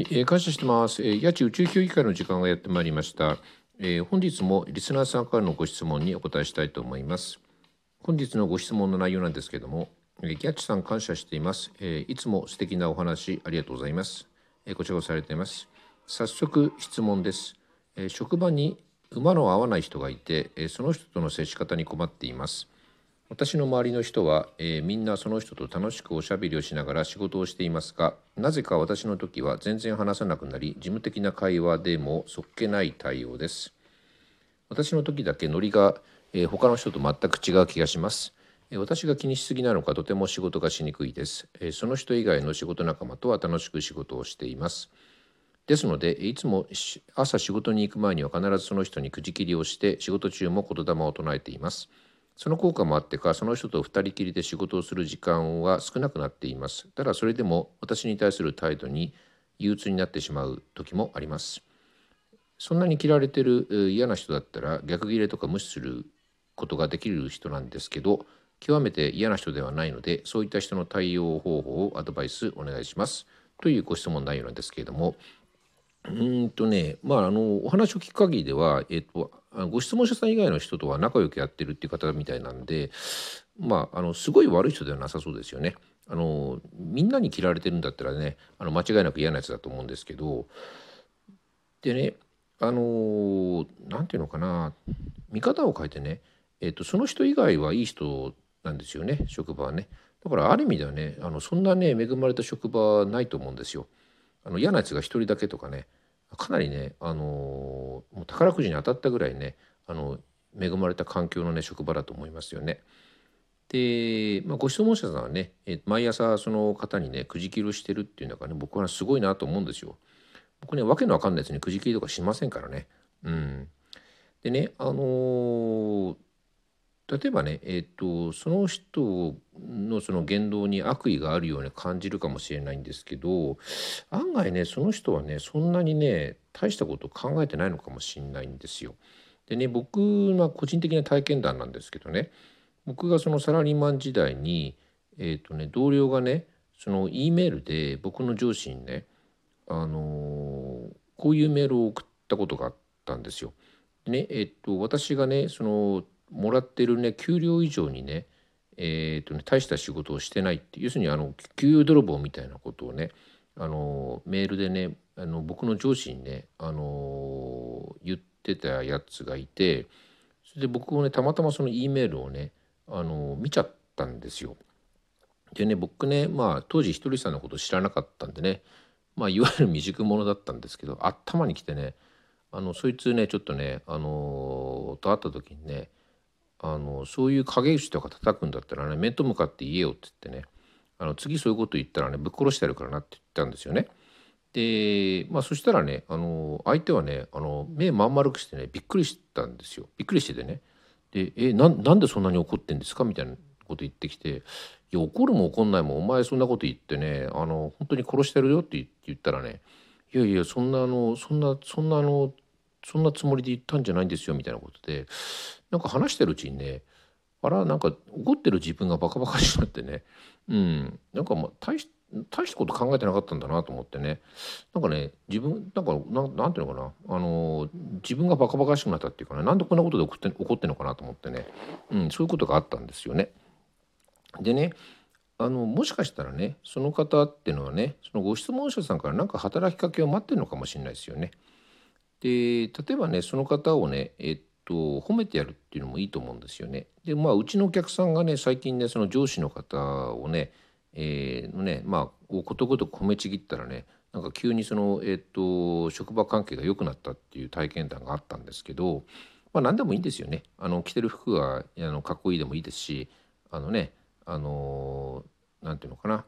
はい、えー、感謝してます。えー、八千宇宙協議会の時間がやってまいりました、えー。本日もリスナーさんからのご質問にお答えしたいと思います。本日のご質問の内容なんですけれども、えー、ギャッチさん感謝しています、えー。いつも素敵なお話ありがとうございます。えー、こちらをされています。早速質問です。えー、職場に馬の合わない人がいて、えー、その人との接し方に困っています。私の周りの人は、えー、みんなその人と楽しくおしゃべりをしながら仕事をしていますがなぜか私の時は全然話さなくなり事務的な会話でもそっけない対応です。私の時だけノリが、えー、他の人と全く違う気がします、えー、私が気にしすぎなのかとても仕事がしにくいです、えー、その人以外の仕事仲間とは楽しく仕事をしています。ですのでいつも朝仕事に行く前には必ずその人にくじ切りをして仕事中も言霊を唱えています。その効果もあってかその人と二人きりで仕事をする時間は少なくなっています。ただそれでも私に対する態度に憂鬱になってしまう時もあります。そんなに嫌われてる嫌な人だったら逆ギレとか無視することができる人なんですけど極めて嫌な人ではないのでそういった人の対応方法をアドバイスお願いします。というご質問内容なんですけれどもうんとねまああのお話を聞く限りでは、えっと、ご質問者さん以外の人とは仲良くやってるっていう方みたいなんでまああのすごい悪い人ではなさそうですよね。あのみんなに嫌われてるんだったらねあの間違いなく嫌なやつだと思うんですけどでねあの何て言うのかな見方を変えてね、えっと、その人以外はいい人なんですよね職場はね。だからある意味ではねあのそんなね恵まれた職場はないと思うんですよ。あの嫌なやつが一人だけとかねかなりね、あのもう宝くじに当たったぐらいねあの恵まれた環境のね職場だと思いますよね。で、まあ、ご質問者さんはねえ毎朝その方にねくじ切りをしてるっていうのがね僕はすごいなと思うんですよ。僕ねわけのわかんないやつにくじ切りとかしませんからね。うん、でねあのー例えばね、えーと、その人のその言動に悪意があるように感じるかもしれないんですけど案外ねその人はねそんなにね大したこと考えてないのかもしれないんですよ。でね僕は個人的な体験談なんですけどね僕がそのサラリーマン時代に、えーとね、同僚がねその E メールで僕の上司にね、あのー、こういうメールを送ったことがあったんですよ。ねえっ、ー、と私がねそのもらってるね給料以上にね,、えーとね大した仕事をしてないって要するにあの給与泥棒みたいなことをねあのメールでねあの僕の上司にねあの言ってたやつがいてそれで僕もねたまたまその E メールをねあの見ちゃったんですよ。でね僕ねまあ当時ひとりさんのこと知らなかったんでねまあいわゆる未熟者だったんですけど頭にきてねあのそいつねちょっとねあのと会った時にねあのそういう影打ちとか叩くんだったらね面と向かって言えよって言ってねあの次そういうこと言ったらねぶっ殺してやるからなって言ったんですよね。でまあそしたらねあの相手はねあの目まん丸くしてねびっくりしたんですよびっくりしててねで「えななんでそんなに怒ってんですか?」みたいなこと言ってきて「いや怒るも怒んないもお前そんなこと言ってねあの本当に殺してるよ」って言ったらね「いやいやそんなあのそんなそんなあのそんなつもりで言ったんじゃないんですよ」みたいなことでなんか話してるうちにねあらなんか怒ってる自分がバカバカしくなってねうんなんかまあ大し大したこと考えてなかったんだなと思ってねなんかね自分なんかななんていうのかなあの自分がバカバカしくなったっていうかねなんでこんなことで怒って怒ってんのかなと思ってね、うん、そういうことがあったんですよね。でねあのもしかしたらねその方っていうのはねそのご質問者さんから何か働きかけを待ってるのかもしれないですよね。で例えばねその方をねえっと褒めてやるっていうのもいいと思うんですよね。でまあうちのお客さんがね最近ねその上司の方をね,、えー、のねまあことごとく褒めちぎったらねなんか急にその、えーと、職場関係が良くなったっていう体験談があったんですけど、まあ、何でもいいんですよね。あの着てる服があのかっこいいでもいいですしあのねあのなんていうのかな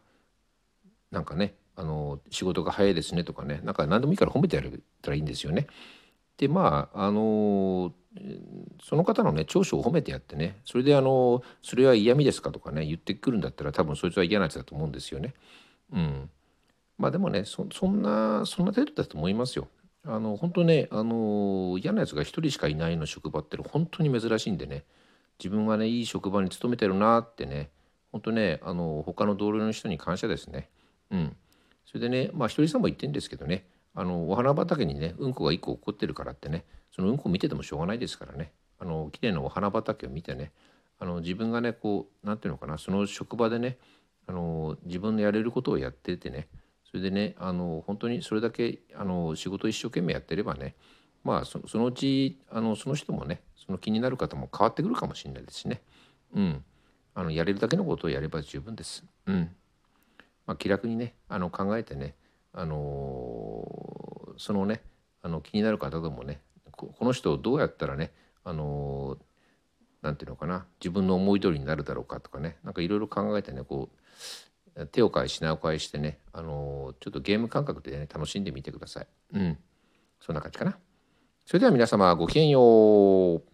なんかねあの仕事が早いですねとかねなんか何でもいいから褒めてやるたらいいんですよね。でまああのその方のね長所を褒めてやってねそれであのそれは嫌味ですかとかね言ってくるんだったら多分そいつは嫌なやつだと思うんですよね。うん、まあでもねそんなそんな程度だと思いますよ。あの本当ねあの嫌なやつが一人しかいないの職場って本当に珍しいんでね自分はねいい職場に勤めてるなってね本当ねあの他の同僚の人に感謝ですね。うん、それでねまあひとりさんも言ってるんですけどねあのお花畑にねうんこが1個起こってるからってねそのうんこ見ててもしょうがないですからね。あの綺麗なお花畑を見てねあの自分がねこう何て言うのかなその職場でねあの自分のやれることをやっててねそれでねあの本当にそれだけあの仕事一生懸命やってればねまあそのうちあのその人もねその気になる方も変わってくるかもしれないですしね。うん。あのやれるだけのことをやれば十分です。うん。まあ、気楽にねあの考えてねあのそのねあの気になる方でもねこの人をどうやったらねあのなんていうのかな自分の思い通りになるだろうかとかねなんかいろいろ考えてねこう手を変え品を変えしてねあのちょっとゲーム感覚でね楽しんでみてください。うんそんな感じかな。それでは皆様ごきげんよう。